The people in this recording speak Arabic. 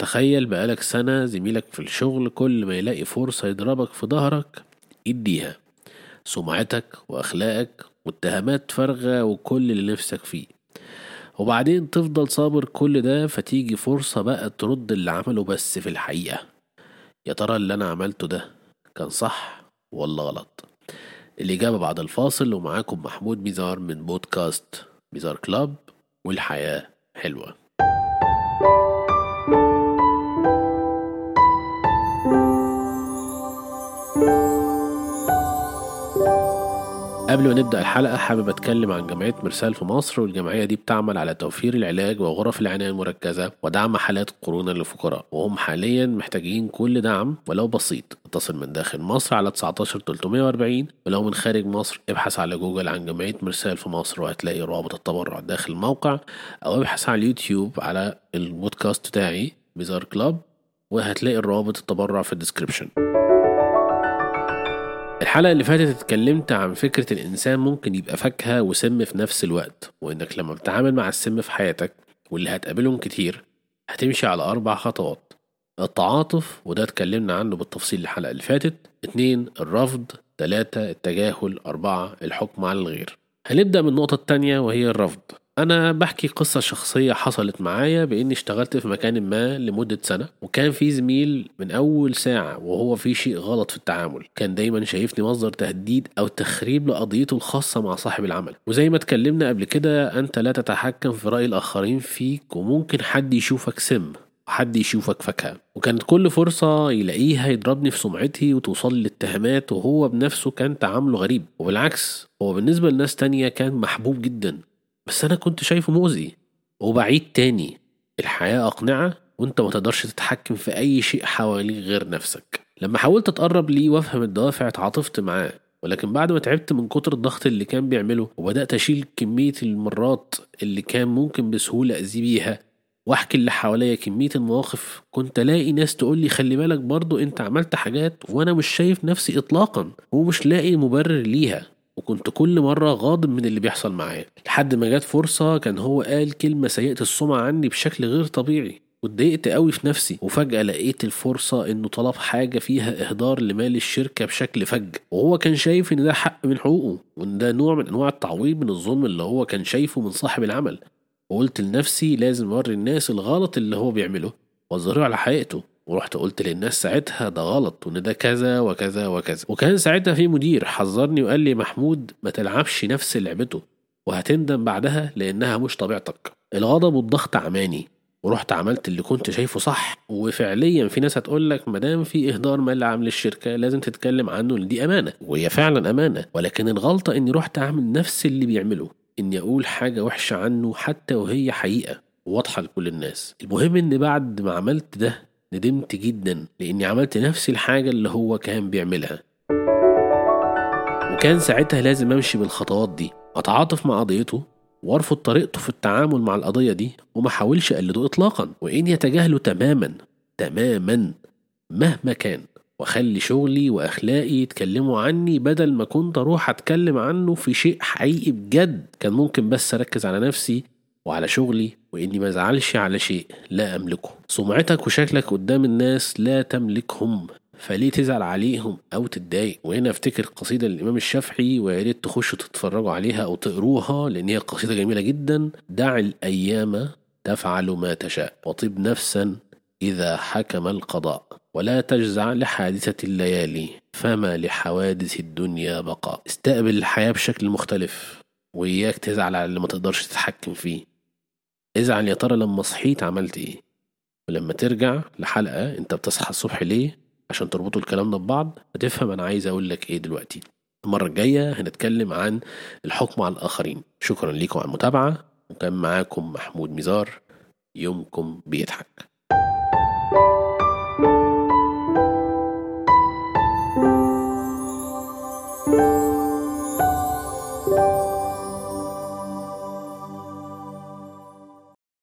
تخيل بقالك سنة زميلك في الشغل كل ما يلاقي فرصة يضربك في ظهرك يديها. سمعتك وأخلاقك واتهامات فارغة وكل اللي نفسك فيه. وبعدين تفضل صابر كل ده فتيجي فرصة بقى ترد اللي عمله بس في الحقيقة. يا ترى اللي أنا عملته ده كان صح ولا غلط؟ الإجابة بعد الفاصل ومعاكم محمود ميزار من بودكاست ميزار كلاب والحياة حلوة. قبل ما نبدأ الحلقة حابب أتكلم عن جمعية مرسال في مصر والجمعية دي بتعمل على توفير العلاج وغرف العناية المركزة ودعم حالات كورونا للفقراء وهم حاليا محتاجين كل دعم ولو بسيط. اتصل من داخل مصر على 19 340 ولو من خارج مصر ابحث على جوجل عن جمعية مرسال في مصر وهتلاقي رابط التبرع داخل الموقع أو ابحث على اليوتيوب على البودكاست بتاعي ميزار club وهتلاقي الرابط التبرع في ال description. الحلقة اللي فاتت اتكلمت عن فكرة الإنسان ممكن يبقى فاكهة وسم في نفس الوقت وإنك لما بتتعامل مع السم في حياتك واللي هتقابلهم كتير هتمشي على أربع خطوات. التعاطف وده اتكلمنا عنه بالتفصيل الحلقة اللي فاتت. اتنين الرفض. تلاتة التجاهل. أربعة الحكم على الغير. هنبدأ من النقطة التانية وهي الرفض. أنا بحكي قصة شخصية حصلت معايا بإني اشتغلت في مكان ما لمدة سنة وكان في زميل من أول ساعة وهو في شيء غلط في التعامل. كان دايما شايفني مصدر تهديد أو تخريب لقضيته الخاصة مع صاحب العمل. وزي ما اتكلمنا قبل كده أنت لا تتحكم في رأي الآخرين فيك وممكن حد يشوفك سم وحد يشوفك فاكهة. وكانت كل فرصة يلاقيها يضربني في سمعتي وتوصل لي الاتهامات وهو بنفسه كان تعامله غريب. وبالعكس هو بالنسبة لناس تانية كان محبوب جدا. بس أنا كنت شايفه مؤذي. وبعيد تاني الحياة أقنعة وأنت ما تقدرش تتحكم في أي شيء حواليك غير نفسك. لما حاولت أتقرب ليه وأفهم الدوافع اتعاطفت معاه. ولكن بعد ما تعبت من كتر الضغط اللي كان بيعمله وبدأت أشيل كمية المرات اللي كان ممكن بسهولة أذي بيها وأحكي اللي حواليا كمية المواقف كنت ألاقي ناس تقول لي خلي بالك برضو أنت عملت حاجات وأنا مش شايف نفسي اطلاقا ومش لاقي مبرر ليها. وكنت كل مرة غاضب من اللي بيحصل معايا لحد ما جت فرصة كان هو قال كلمة سيئة السمعة عني بشكل غير طبيعي واتضايقت قوي في نفسي وفجأة لقيت الفرصة إنه طلب حاجة فيها إهدار لمال الشركة بشكل فج وهو كان شايف إن ده حق من حقوقه وإن ده نوع من أنواع التعويض من الظلم اللي هو كان شايفه من صاحب العمل وقلت لنفسي لازم أوري الناس الغلط اللي هو بيعمله وأظهره على حقيقته. ورحت قلت للناس ساعتها ده غلط وإن ده كذا وكذا وكذا. وكان ساعتها في مدير حذرني وقال لي محمود ما تلعبش نفس لعبته وهتندم بعدها لأنها مش طبيعتك. الغضب والضغط عماني ورحت عملت اللي كنت شايفه صح وفعليا في ناس هتقول لك ما دام في إهدار مال عامل الشركة لازم تتكلم عنه ان دي أمانة. وهي فعلا أمانة. ولكن الغلطة إني رحت أعمل نفس اللي بيعمله. إني أقول حاجة وحشة عنه حتى وهي حقيقة. واضحة لكل الناس. المهم إن بعد ما عملت ده ندمت جدا لإني عملت نفس الحاجة اللي هو كان بيعملها. وكان ساعتها لازم أمشي بالخطوات دي أتعاطف مع قضيته وأرفض طريقته في التعامل مع القضية دي وما أحاولش أقلده اطلاقا. وإن يتجاهله تماما تماما مهما كان. وأخلي شغلي وأخلاقي يتكلموا عني بدل ما كنت أروح أتكلم عنه في شيء حقيقي بجد. كان ممكن بس أركز على نفسي وعلى شغلي وإني ما أزعلش على شيء لا أملكه. سمعتك وشكلك قدام الناس لا تملكهم. فليه تزعل عليهم أو تتضايق؟ وهنا أفتكر قصيدة للإمام الشافعي ويا ريت تخشوا تتفرجوا عليها أو تقروها لأن هي قصيدة جميلة جدا. دع الأيام تفعل ما تشاء وطب نفسا إذا حكم القضاء. ولا تجزع لحادثة الليالي فما لحوادث الدنيا بقاء. استقبل الحياة بشكل مختلف وإياك تزعل على اللي ما تقدرش تتحكم فيه. ازعل يا ترى لما صحيت عملت إيه؟ ولما ترجع لحلقة أنت بتصحى الصبح ليه؟ عشان تربطوا الكلام ده ببعض هتفهم أنا عايز أقول لك إيه دلوقتي. المرة الجاية هنتكلم عن الحكم على الآخرين. شكرا لكم على المتابعة. وكان معاكم محمود مزار. يومكم بيضحك.